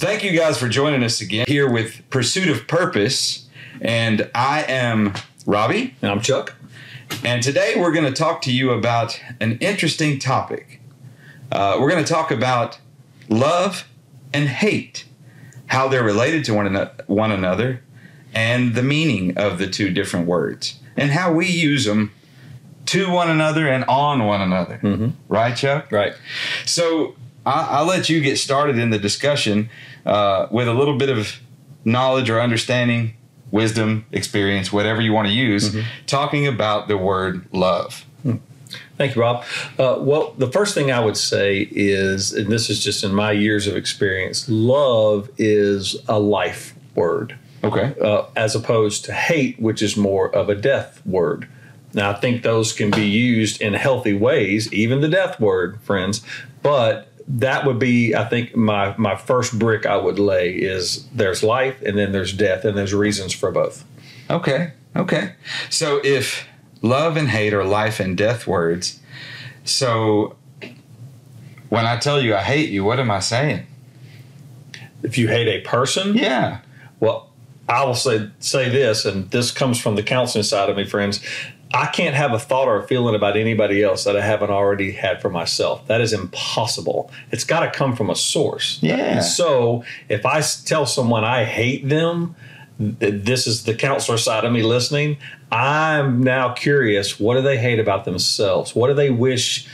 Thank you guys for joining us again here with Pursuit of Purpose. And I am Robbie. And I'm Chuck. And today we're going to talk to you about an interesting topic. Uh, we're going to talk about love and hate, how they're related to one, ano- one another, and the meaning of the two different words, and how we use them to one another and on one another. Mhm. Right, Chuck? Right. So I, I'll let you get started in the discussion uh, with a little bit of knowledge or understanding, wisdom, experience, whatever you want to use, talking about the word love. Thank you, Rob. Uh, well, the first thing I would say is, and this is just in my years of experience, love is a life word Okay. uh, as opposed to hate, which is more of a death word. Now, I think those can be used in healthy ways, even the death word, friends. But that would be, I think, my my first brick I would lay is there's life and then there's death, and there's reasons for both. Okay. Okay. So if love and hate are life and death words, so when I tell you I hate you, what am I saying? If you hate a person, Yeah. Well, I will say say this, and this comes from the counseling side of me, friends. I can't have a thought or a feeling about anybody else that I haven't already had for myself. That is impossible. It's got to come from a source. Yeah. So if I tell someone I hate them, this is the counselor side of me listening. I'm now curious. What do they hate about themselves? What do they wish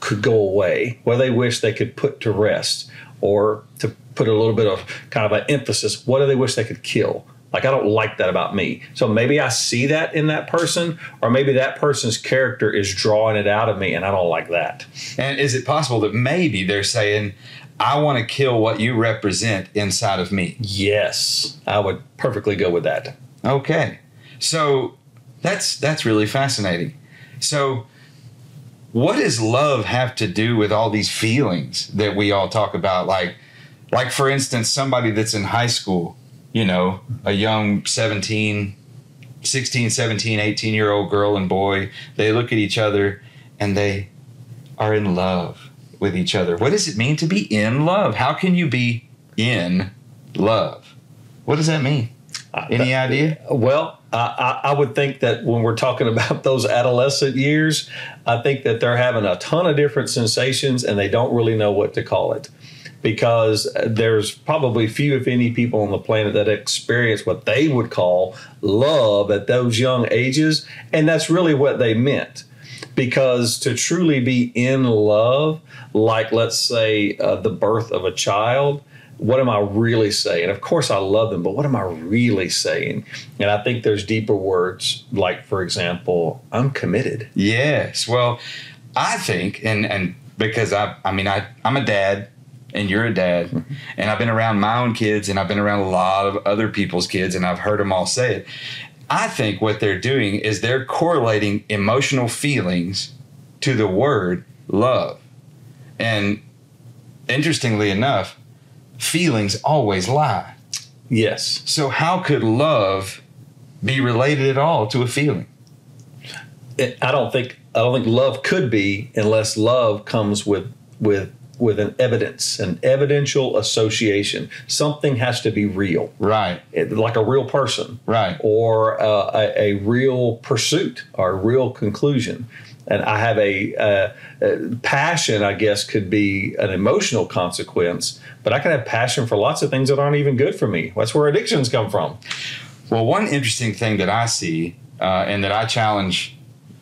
could go away? What do they wish they could put to rest? Or to put a little bit of kind of an emphasis, what do they wish they could kill? Like, I don't like that about me. So maybe I see that in that person, or maybe that person's character is drawing it out of me, and I don't like that. And is it possible that maybe they're saying, I want to kill what you represent inside of me? Yes, I would perfectly go with that. Okay. So that's that's really fascinating. So what does love have to do with all these feelings that we all talk about like like for instance somebody that's in high school, you know, a young 17 16, 17, 18 year old girl and boy, they look at each other and they are in love with each other. What does it mean to be in love? How can you be in love? What does that mean? Any idea? Well, I, I I would think that when we're talking about those adolescent years, I think that they're having a ton of different sensations and they don't really know what to call it. Because there's probably few, if any, people on the planet that experience what they would call love at those young ages. And that's really what they meant. Because to truly be in love, like let's say uh, the birth of a child, what am I really saying? Of course, I love them, but what am I really saying? And I think there's deeper words, like, for example, I'm committed. Yes. Well, I think, and and because I, I mean, I I'm a dad, and you're a dad, mm-hmm. and I've been around my own kids, and I've been around a lot of other people's kids, and I've heard them all say it. I think what they're doing is they're correlating emotional feelings to the word love, and interestingly enough, feelings always lie. Yes. So how could love be related at all to a feeling? I don't think I don't think love could be unless love comes with with with an evidence, an evidential association. Something has to be real, Right. it, like a real person. Right. or uh, a, a real pursuit or a real conclusion. And I have a, uh uh passion, I guess, could be an emotional consequence, but I can have passion for lots of things that aren't even good for me. That's where addictions come from. Well, one interesting thing that I see uh, and that I challenge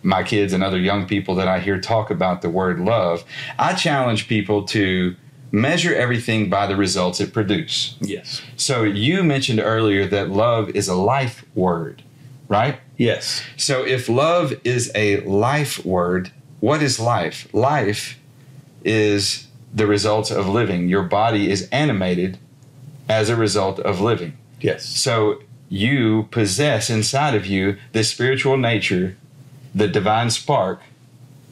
my kids and other young people that I hear talk about the word love, I challenge people to measure everything by the results it produces. Yes. So you mentioned earlier that love is a life word, right? Yes. So if love is a life word, what is life? Life is the results of living. Your body is animated as a result of living. Yes. So you possess inside of you this spiritual nature, the divine spark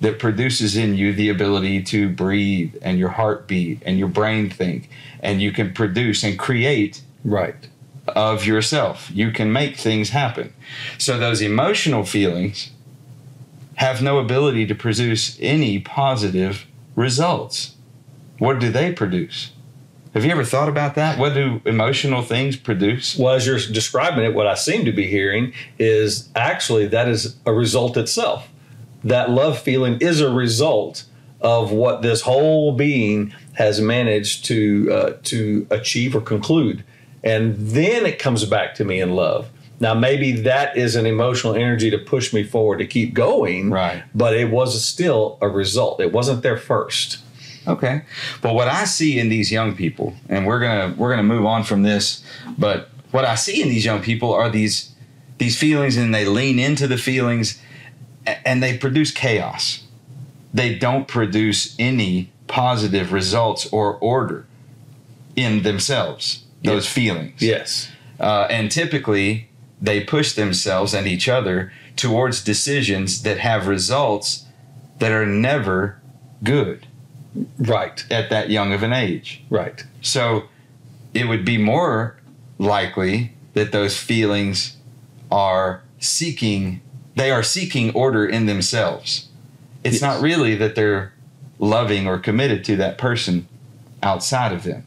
that produces in you the ability to breathe and your heart beat and your brain think and you can produce and create Right. of yourself. You can make things happen. So those emotional feelings have no ability to produce any positive results. What do they produce? Have you ever thought about that? What do emotional things produce? Well, as you're describing it, what I seem to be hearing is actually that is a result itself. That love feeling is a result of what this whole being has managed to uh, to achieve or conclude, and then it comes back to me in love. Now, maybe that is an emotional energy to push me forward to keep going, Right. But it was still a result. It wasn't there first. Okay. But what I see in these young people, and we're gonna we're gonna move on from this, but what I see in these young people are these these feelings, and they lean into the feelings, and they produce chaos. They don't produce any positive results or order in themselves. Those feelings. Yes. Uh, and typically, they push themselves and each other towards decisions that have results that are never good Right. at that young of an age. Right. So it would be more likely that those feelings are seeking they are seeking order in themselves. It's Yes. not really that they're loving or committed to that person outside of them.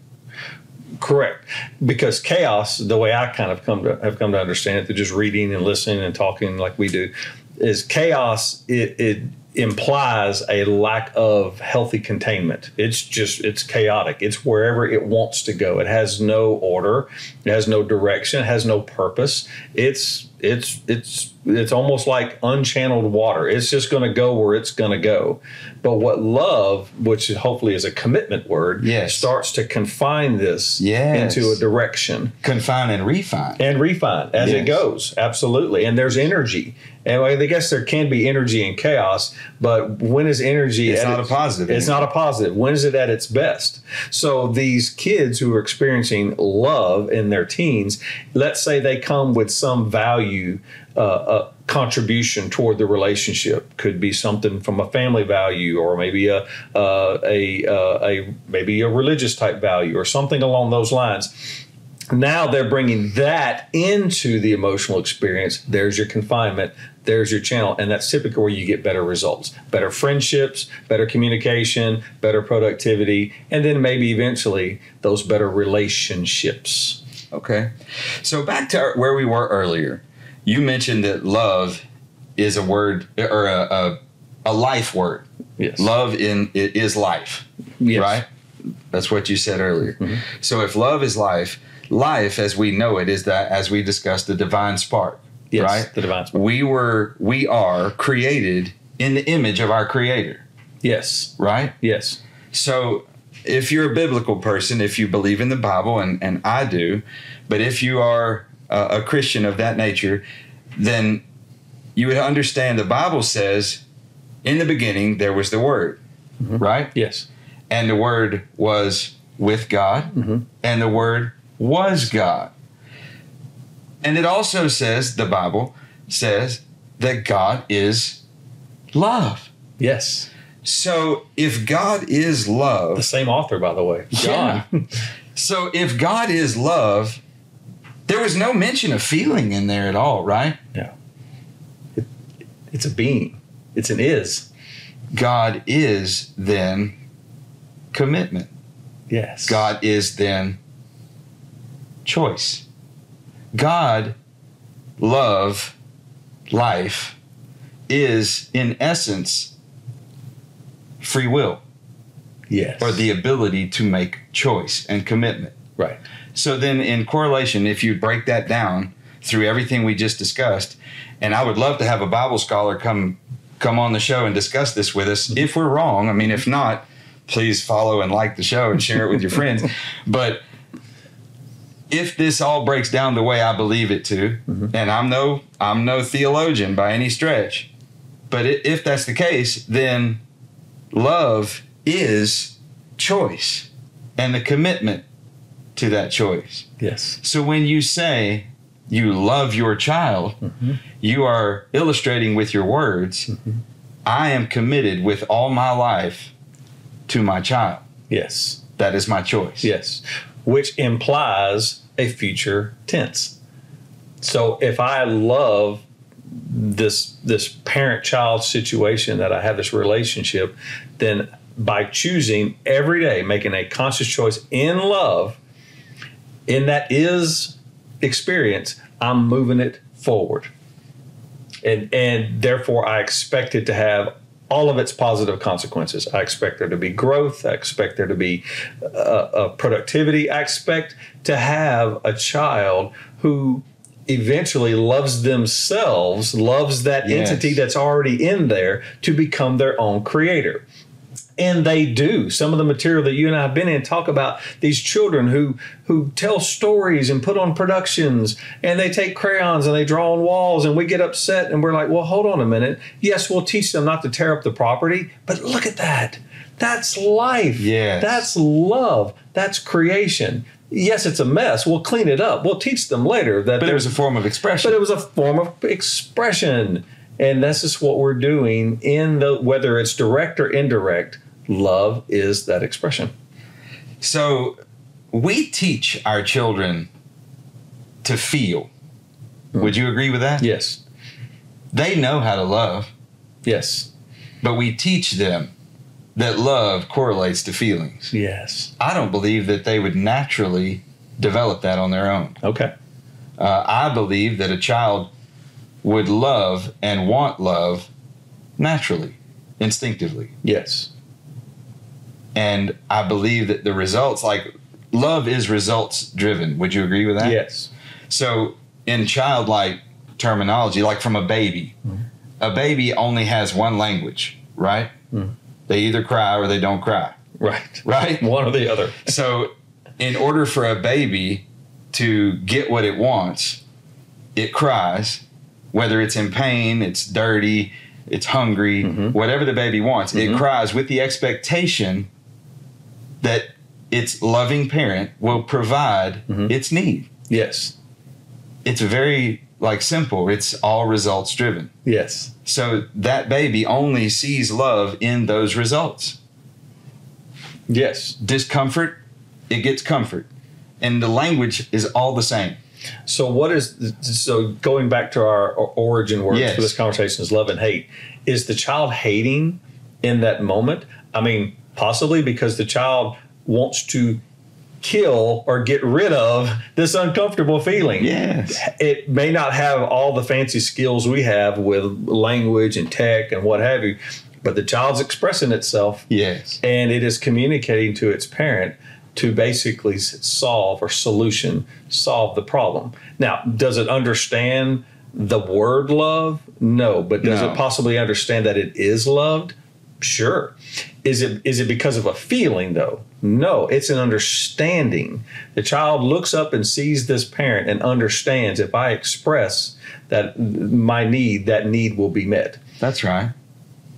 Correct, because chaos, the way I kind of come to have come to understand it, through just reading and listening and talking like we do, is chaos. It, it implies a lack of healthy containment. It's just it's chaotic. It's wherever it wants to go. It has no order. It has no direction. It has no purpose. It's it's it's it's almost like unchanneled water. It's just going to go where it's going to go. But what love, which hopefully is a commitment word, Yes. starts to confine this Yes. into a direction Confine and refine. and refine as it goes. Absolutely. And there's energy. And I guess there can be energy in chaos, but when is energy It's at not a positive It's energy. not a positive. When is it at its best? So these kids who are experiencing love in their teens, let's say they come with some value uh, uh, contribution toward the relationship. Could be something from a family value, or maybe a uh, a uh, a maybe a religious type value, or something along those lines now they're bringing that into the emotional experience there's your confinement there's your channel and that's typically where you get better results better friendships better communication better productivity and then maybe eventually those better relationships Okay. So back to our- where we were earlier. You mentioned that love is a word or a, a, a life word. yes Love in it is life, Yes. right? That's what you said earlier. Mm-hmm. So if love is life, life as we know it is that as we discussed the divine spark, yes right? the divine spark. We were we are created in the image of our creator, yes right? yes So if you're a biblical person, if you believe in the Bible, and, and I do, but if you are a, a Christian of that nature, then you would understand the Bible says, in the beginning, there was the Word, mm-hmm. right? yes And the Word was with God, mm-hmm. and the Word was God. And it also says, the Bible says, that God is love. yes So if God is love, the same author by the way john So if God is love, there was no mention of feeling in there at all, right? Yeah. It, it's a being it's an is God is then commitment. yes God is then choice. God, love, life is in essence free will yes or the ability to make choice and commitment. right So then, in correlation, if you break that down through everything we just discussed, and I would love to have a Bible scholar come come on the show and discuss this with us. If we're wrong, I mean, if not, please follow and like the show and share it with your friends. But if this all breaks down the way I believe it to, mm-hmm. and I'm no I'm no theologian by any stretch, but if that's the case, then love is choice and the commitment to that choice. yes So when you say you love your child, mm-hmm. you are illustrating with your words, mm-hmm. I am committed with all my life to my child. yes That is my choice. Yes, which implies a future tense. So if I love this this parent child situation that I have this relationship, then by choosing every day, making a conscious choice in love, in that is experience, I'm moving it forward. And and therefore I expect it to have all of its positive consequences. I expect there to be growth. I expect there to be uh, uh, productivity. I expect to have a child who eventually loves themselves, loves that Yes. entity that's already in there to become their own creator. And they do. Some of the material that you and I have been in talk about these children who who tell stories and put on productions and they take crayons and they draw on walls and we get upset and we're like, well, hold on a minute. Yes, we'll teach them not to tear up the property, but look at that. That's life. Yes. That's love. That's creation. Yes, it's a mess. We'll clean it up. We'll teach them later that But it there's was a form of expression. but it was a form of expression and this is what we're doing in the whether it's direct or indirect love is that expression So we teach our children to feel. Would you agree with that? yes They know how to love, yes but we teach them that love correlates to feelings. yes I don't believe that they would naturally develop that on their own. okay Uh, I believe that a child would love and want love naturally, instinctively. yes And I believe that the results, like love is results driven. Would you agree with that? yes So, in childlike terminology, like from a baby, a baby only has one language, right? Mhm. They either cry or they don't cry, right right? one or the other So, in order for a baby to get what it wants, it cries, whether it's in pain, it's dirty, it's hungry, Mhm. whatever the baby wants, it Mhm. cries with the expectation that its loving parent will provide Mhm. its need. yes It's very like simple. It's all results driven. yes So that baby only sees love in those results. yes Discomfort, it gets comfort. And the language is all the same. so what is so going back to our origin words Yes. for this conversation is love and hate is the child hating in that moment i mean possibly because the child wants to kill or get rid of this uncomfortable feeling Yes. it may not have all the fancy skills we have with language and tech and what have you but the child's expressing itself Yes. and it is communicating to its parent to basically solve or solution solve the problem now does it understand the word love no but does No. it possibly understand that it is loved sure. Is it is it because of a feeling though? No it's an understanding. The child looks up and sees this parent and understands if i express that my need that need will be met. That's right.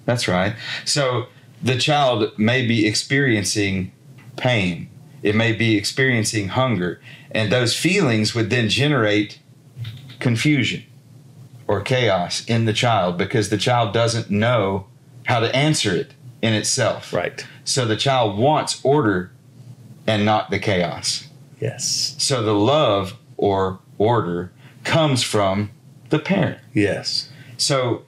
That's right. So the child may be experiencing pain, it may be experiencing hunger, and those feelings would then generate confusion or chaos in the child because the child doesn't know how to answer it in itself. right So the child wants order and not the chaos. yes So the love or order comes from the parent. yes So,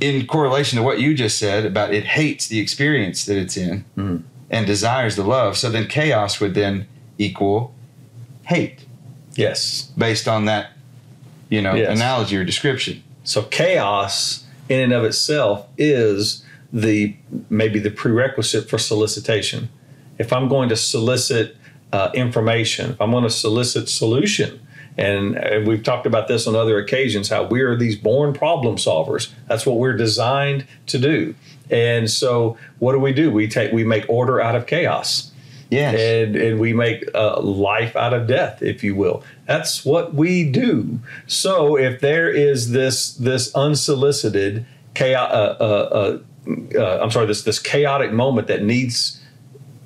in correlation to what you just said about it hates the experience that it's in Mhm. and desires the love, so then chaos would then equal hate yes based on that, you know, Yes. analogy or description. So chaos in and of itself is the maybe the prerequisite for solicitation. If I'm going to solicit uh, information, if I'm going to solicit solution, and, and we've talked about this on other occasions, how we are these born problem solvers. That's what we're designed to do. And so, what do we do? We take we make order out of chaos Yes. and and we make uh, life out of death, if you will. That's what we do. So if there is this this unsolicited chaos, uh, uh, uh, uh, I'm sorry, this this chaotic moment that needs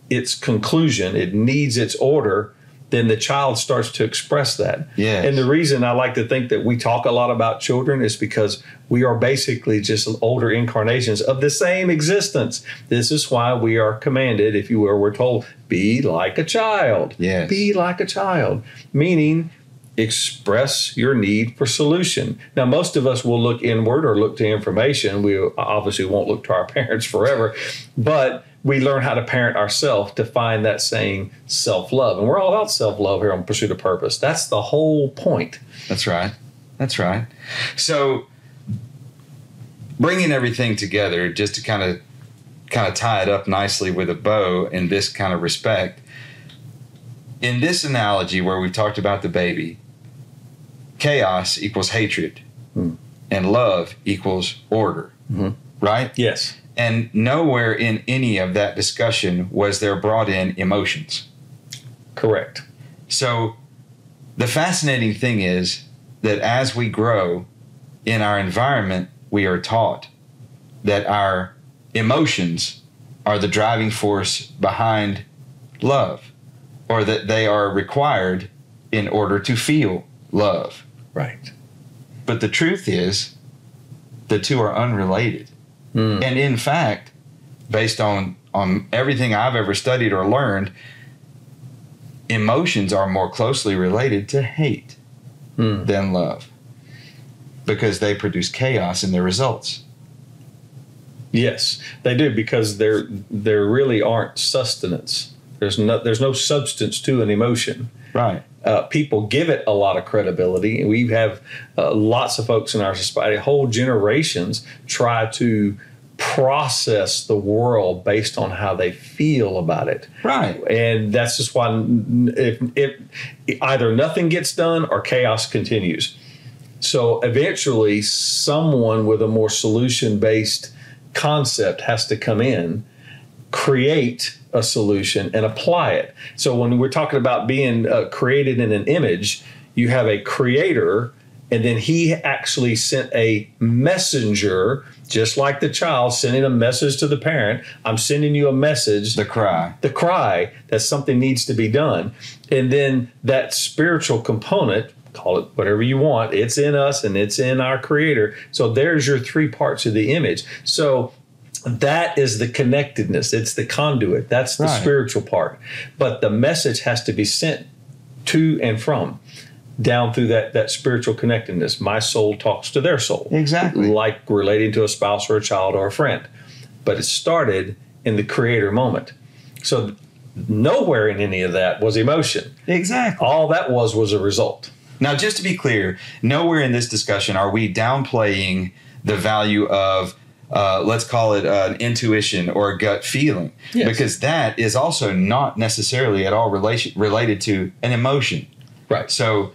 its conclusion, it needs its order. Then the child starts to express that. Yes. And the reason I like to think that we talk a lot about children is because we are basically just older incarnations of the same existence. This is why we are commanded, if you will, we're told, be like a child. Yes. Be like a child. Meaning, express your need for solution. Now, most of us will look inward or look to information. We obviously won't look to our parents forever, but we learn how to parent ourselves to find that same self love. And we're all about self love here on Pursuit of Purpose. That's the whole point. That's right. That's right. So, bringing everything together, just to kind of kind of tie it up nicely with a bow in this kind of respect. In this analogy where we've talked about the baby, chaos equals hatred, Hmm. and love equals order, Mhm. right? Yes. And nowhere in any of that discussion was there brought in emotions. Correct. So the fascinating thing is that as we grow in our environment, we are taught that our emotions are the driving force behind love, or that they are required in order to feel love. Right. But the truth is, the two are unrelated. Hmm. And in fact, based on on everything I've ever studied or learned, emotions are more closely related to hate Hmm. than love because they produce chaos in their results. Yes, they do because there there really aren't sustenance. There's no there's no substance to an emotion. Right. Uh, people give it a lot of credibility. We have uh, lots of folks in our society, whole generations, try to process the world based on how they feel about it. Right. And that's just why if, if either nothing gets done or chaos continues. So eventually, someone with a more solution based concept has to come in, create a solution, and apply it. So when we're talking about being uh, created in an image, you have a creator, and then he actually sent a messenger, just like the child sending a message to the parent. I'm sending you a message The cry. the cry that something needs to be done. And then that spiritual component, call it whatever you want, it's in us and it's in our creator. So there's your three parts of the image. So that is the connectedness, it's the conduit, that's the Right. spiritual part. But the message has to be sent to and from down through that that spiritual connectedness. My soul talks to their soul Exactly. like relating to a spouse or a child or a friend. But it started in the creator moment. So nowhere in any of that was emotion. Exactly. All that was was a result. Now, just to be clear, nowhere in this discussion are we downplaying the value of, uh, let's call it an intuition or a gut feeling, Yes. because that is also not necessarily at all relation, related to an emotion. Right. So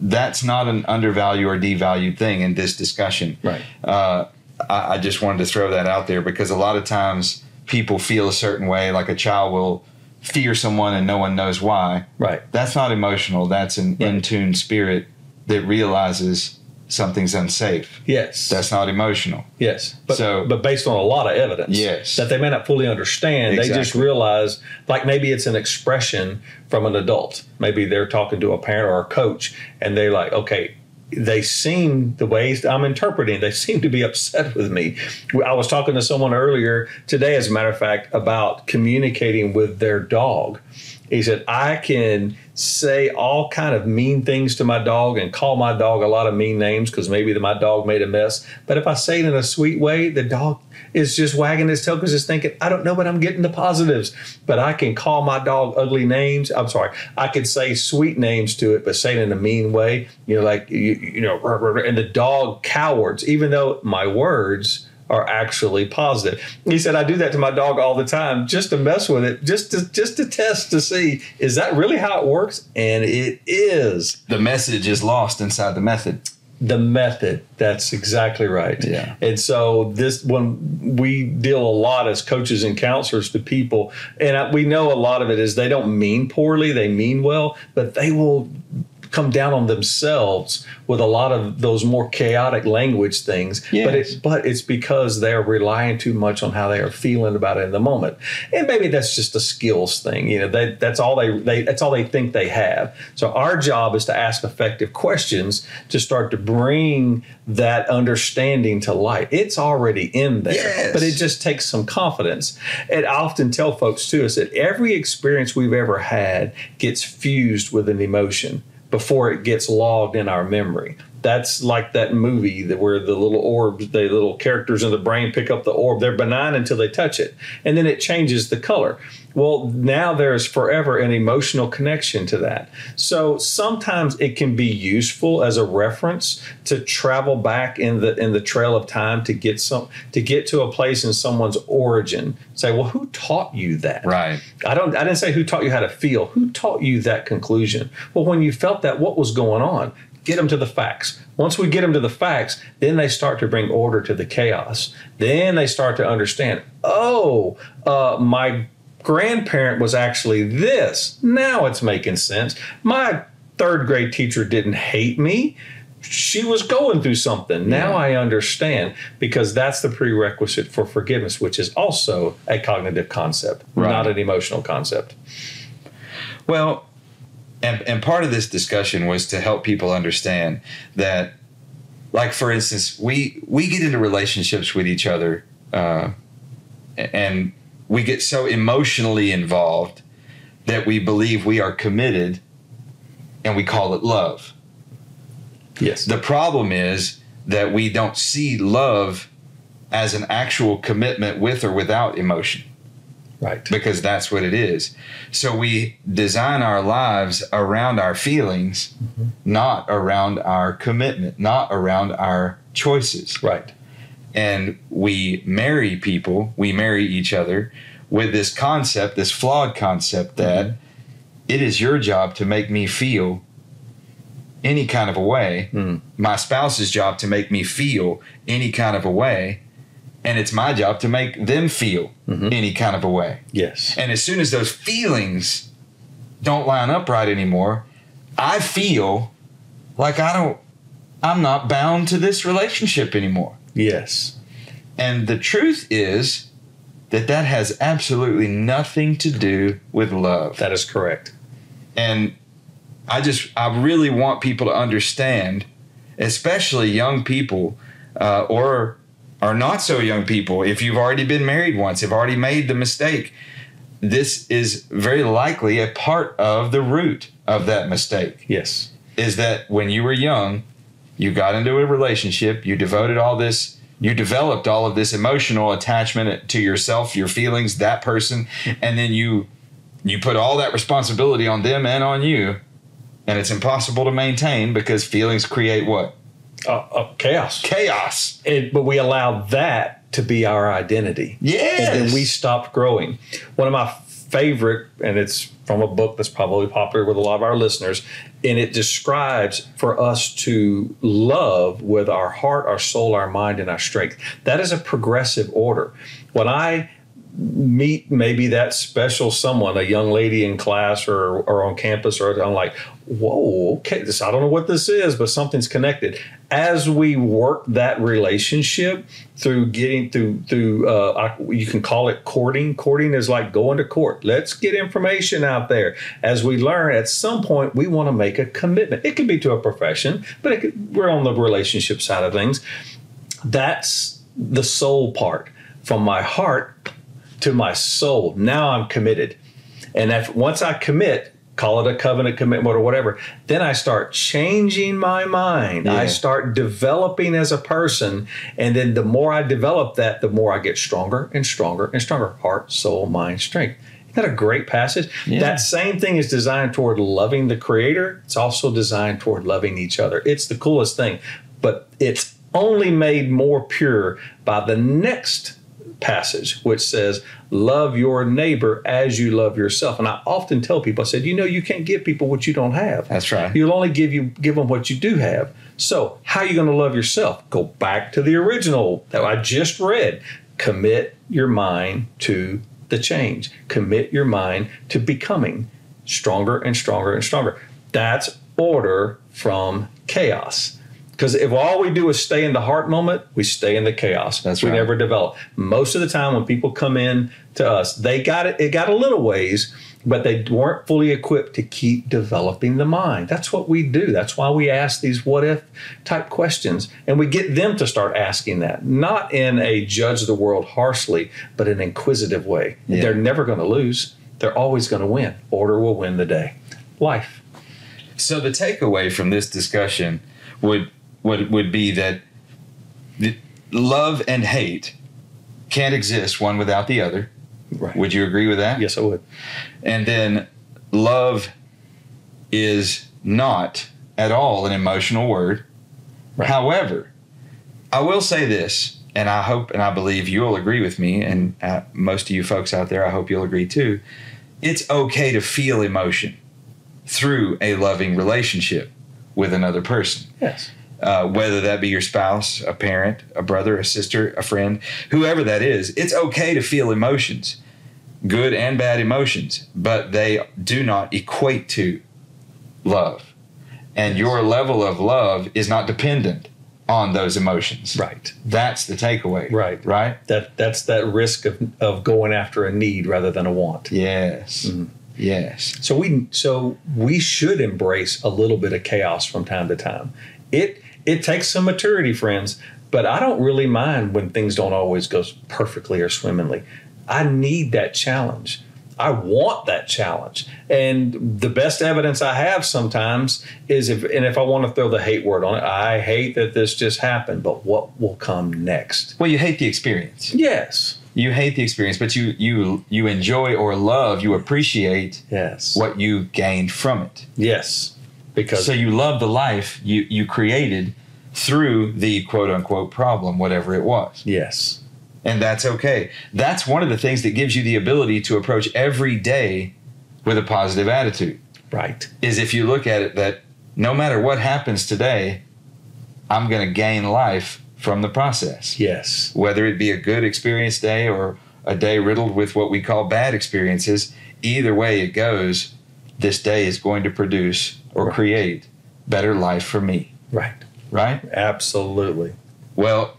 that's not an undervalued or devalued thing in this discussion. Right. Uh, I, I just wanted to throw that out there because a lot of times people feel a certain way, like a child will fear someone and no one knows why. Right. That's not emotional. That's an Right. in tune spirit that realizes something's unsafe. Yes. That's not emotional. yes. But, So- but based on a lot of evidence. Yes. That they may not fully understand. They just realize like maybe it's an expression from an adult. Maybe they're talking to a parent or a coach and they're like, okay, they seem the ways I'm interpreting, they seem to be upset with me. I was talking to someone earlier today, as a matter of fact, about communicating with their dog. He said, I can say all kind of mean things to my dog and call my dog a lot of mean names because maybe my dog made a mess. But if I say it in a sweet way, the dog is just wagging his tail because it's thinking, I don't know, but I'm getting the positives. But I can call my dog ugly names. I'm sorry. I could say sweet names to it, but say it in a mean way. You know, like, you, you know, and the dog cowards, even though my words are actually positive. He said, I do that to my dog all the time just to mess with it, just to just to test to see is that really how it works? And it is The message is lost inside the method. the method. That's exactly right. Yeah. And so this when we deal a lot as coaches and counselors to people, and I, we know a lot of it is they don't mean poorly, they mean well, but they will come down on themselves with a lot of those more chaotic language things. But Yes. it but it's because they're relying too much on how they are feeling about it in the moment. And maybe that's just a skills thing. You know, they, that's all they, they that's all they think they have. So our job is to ask effective questions to start to bring that understanding to light. It's already in there, Yes. but it just takes some confidence. And I often tell folks too is that every experience we've ever had gets fused with an emotion before it gets logged in our memory. That's like that movie that where the little orbs, the little characters in the brain pick up the orb. They're benign until they touch it, and then it changes the color. Well, now there's forever an emotional connection to that. So sometimes it can be useful as a reference to travel back in the in the trail of time to get some to get to a place in someone's origin. Say, well, who taught you that? Right. I don't I didn't say who taught you how to feel. Who taught you that conclusion? Well, when you felt that, what was going on? Get them to the facts. Once we get them to the facts, then they start to bring order to the chaos. Then they start to understand, oh, uh, my grandparent was actually this. Now it's making sense. My third grade teacher didn't hate me. She was going through something. Now I understand because that's the prerequisite for forgiveness, which is also a cognitive concept, Right. not an emotional concept. Well, and, and part of this discussion was to help people understand that, like for instance, we we get into relationships with each other, uh, and we get so emotionally involved that we believe we are committed, and we call it love. Yes. The problem is that we don't see love as an actual commitment with or without emotion right. because that's what it is. So we design our lives around our feelings, not around our commitment, not around our choices. Right. And we marry people, we marry each other with this concept, this flawed concept that it is your job to make me feel any kind of a way, Mm. my spouse's job to make me feel any kind of a way, and it's my job to make them feel Mhm. any kind of a way. Yes. And as soon as those feelings don't line up right anymore, I feel like I don't, I'm not bound to this relationship anymore. Yes. And the truth is that that has absolutely nothing to do with love. That is correct. And I just, I really want people to understand, especially young people uh, or are not so young people, if you've already been married once, have already made the mistake, this is very likely a part of the root of that mistake. Yes. Is that when you were young, you got into a relationship, you devoted all this, you developed all of this emotional attachment to yourself, your feelings, that person, and then you you put all that responsibility on them and on you, and it's impossible to maintain because feelings create what? Uh, uh, chaos. Chaos. And, but we allow that to be our identity. Yes. And then we stopped growing. One of my favorite, and it's from a book that's probably popular with a lot of our listeners, and it describes for us to love with our heart, our soul, our mind, and our strength. That is a progressive order. When I meet maybe that special someone, a young lady in class or, or on campus, or I'm like, whoa, okay, this I don't know what this is, but something's connected. As we work that relationship through getting through through, uh, I, you can call it courting. Courting is like going to court. Let's get information out there. As we learn, at some point, we want to make a commitment. It could be to a profession, but could, we're on the relationship side of things. That's the soul part. From my heart to my soul. Now I'm committed. And if once I commit, call it a covenant commitment or whatever, then I start changing my mind. I start developing as a person. And then the more I develop that, the more I get stronger and stronger and stronger. Heart, soul, mind, strength. Isn't that a great passage? Yeah. That same thing is designed toward loving the creator. It's also designed toward loving each other. It's the coolest thing. But it's only made more pure by the next passage, which says, Love your neighbor as you love yourself. And I often tell people, I said, You know, you can't give people what you don't have. That's right. You'll only give you give them what you do have. So, how are you going to love yourself? Go back to the original that I just read. Commit your mind to the change. Commit your mind to becoming stronger and stronger and stronger. That's order from chaos. Because if all we do is stay in the heart moment, we stay in the chaos. That's we right. never develop. Most of the time, when people come in to us, they got it. It got a little ways, but they weren't fully equipped to keep developing the mind. That's what we do. That's why we ask these what if type questions, and we get them to start asking that, not in a judge the world harshly, but an inquisitive way. Yeah. They're never going to lose. They're always going to win. Order will win the day. Life. So the takeaway from this discussion would would would be that love and hate can't exist one without the other. Right. Would you agree with that? yes, I would. And then love is not at all an emotional word. Right. However, I will say this, and I hope and I believe you'll agree with me, and uh, most of you folks out there, I hope you'll agree too. It's okay to feel emotion through a loving relationship with another person Yes. Uh, whether that be your spouse, a parent, a brother, a sister, a friend, whoever that is, it's okay to feel emotions, good and bad emotions, but they do not equate to love. And your level of love is not dependent on those emotions. Right. That's the takeaway. Right. Right? That that's that risk of, of going after a need rather than a want. Yes. Mhm. Yes. So we so we should embrace a little bit of chaos from time to time. It it takes some maturity, friends, but I don't really mind when things don't always go perfectly or swimmingly. I need that challenge. I want that challenge. And the best evidence I have sometimes is if and if I want to throw the hate word on it, I hate that this just happened, but what will come next? Well, you hate the experience. Yes. You hate the experience, but you you you enjoy or love, you appreciate Yes. what you gained from it. Yes. Because So you love the life you, you created through the quote unquote problem, whatever it was. yes. And that's okay. That's one of the things that gives you the ability to approach every day with a positive attitude. Right. Is if you look at it that no matter what happens today, I'm going to gain life from the process. Yes. Whether it be a good experience day or a day riddled with what we call bad experiences, either way it goes, this day is going to produce or Right. create better life for me. Right. Right? Absolutely. Well,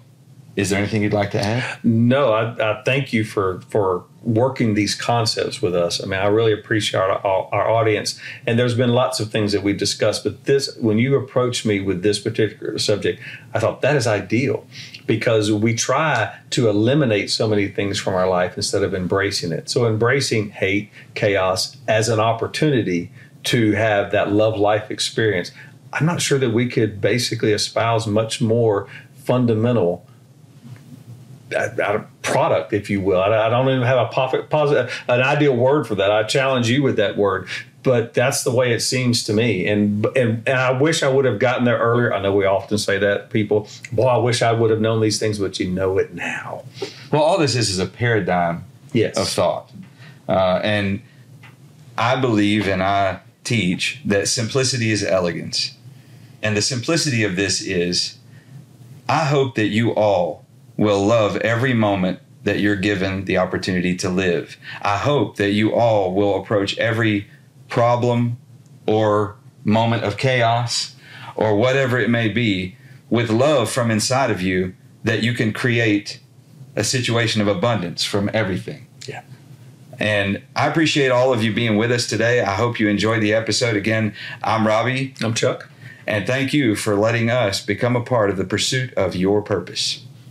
is there anything you'd like to add? No, I, I thank you for for working these concepts with us. I mean, I really appreciate our, our, our audience. And there's been lots of things that we've discussed, but this, when you approached me with this particular subject, I thought that is ideal because we try to eliminate so many things from our life instead of embracing it. So embracing hate, chaos as an opportunity to have that love life experience. I'm not sure that we could basically espouse much more fundamental a, a product, if you will. I, I don't even have a positive, an ideal word for that. I challenge you with that word, but that's the way it seems to me. And and, and I wish I would have gotten there earlier. I know we often say that people, boy, I wish I would have known these things, but you know it now. Well, all this is is a paradigm Yes. of thought. Uh, and I believe and I teach that simplicity is elegance. And the simplicity of this is I hope that you all will love every moment that you're given the opportunity to live. I hope that you all will approach every problem or moment of chaos or whatever it may be with love from inside of you that you can create a situation of abundance from everything. And I appreciate all of you being with us today. I hope you enjoyed the episode. Again, I'm Robbie, I'm Chuck. and thank you for letting us become a part of the pursuit of your purpose.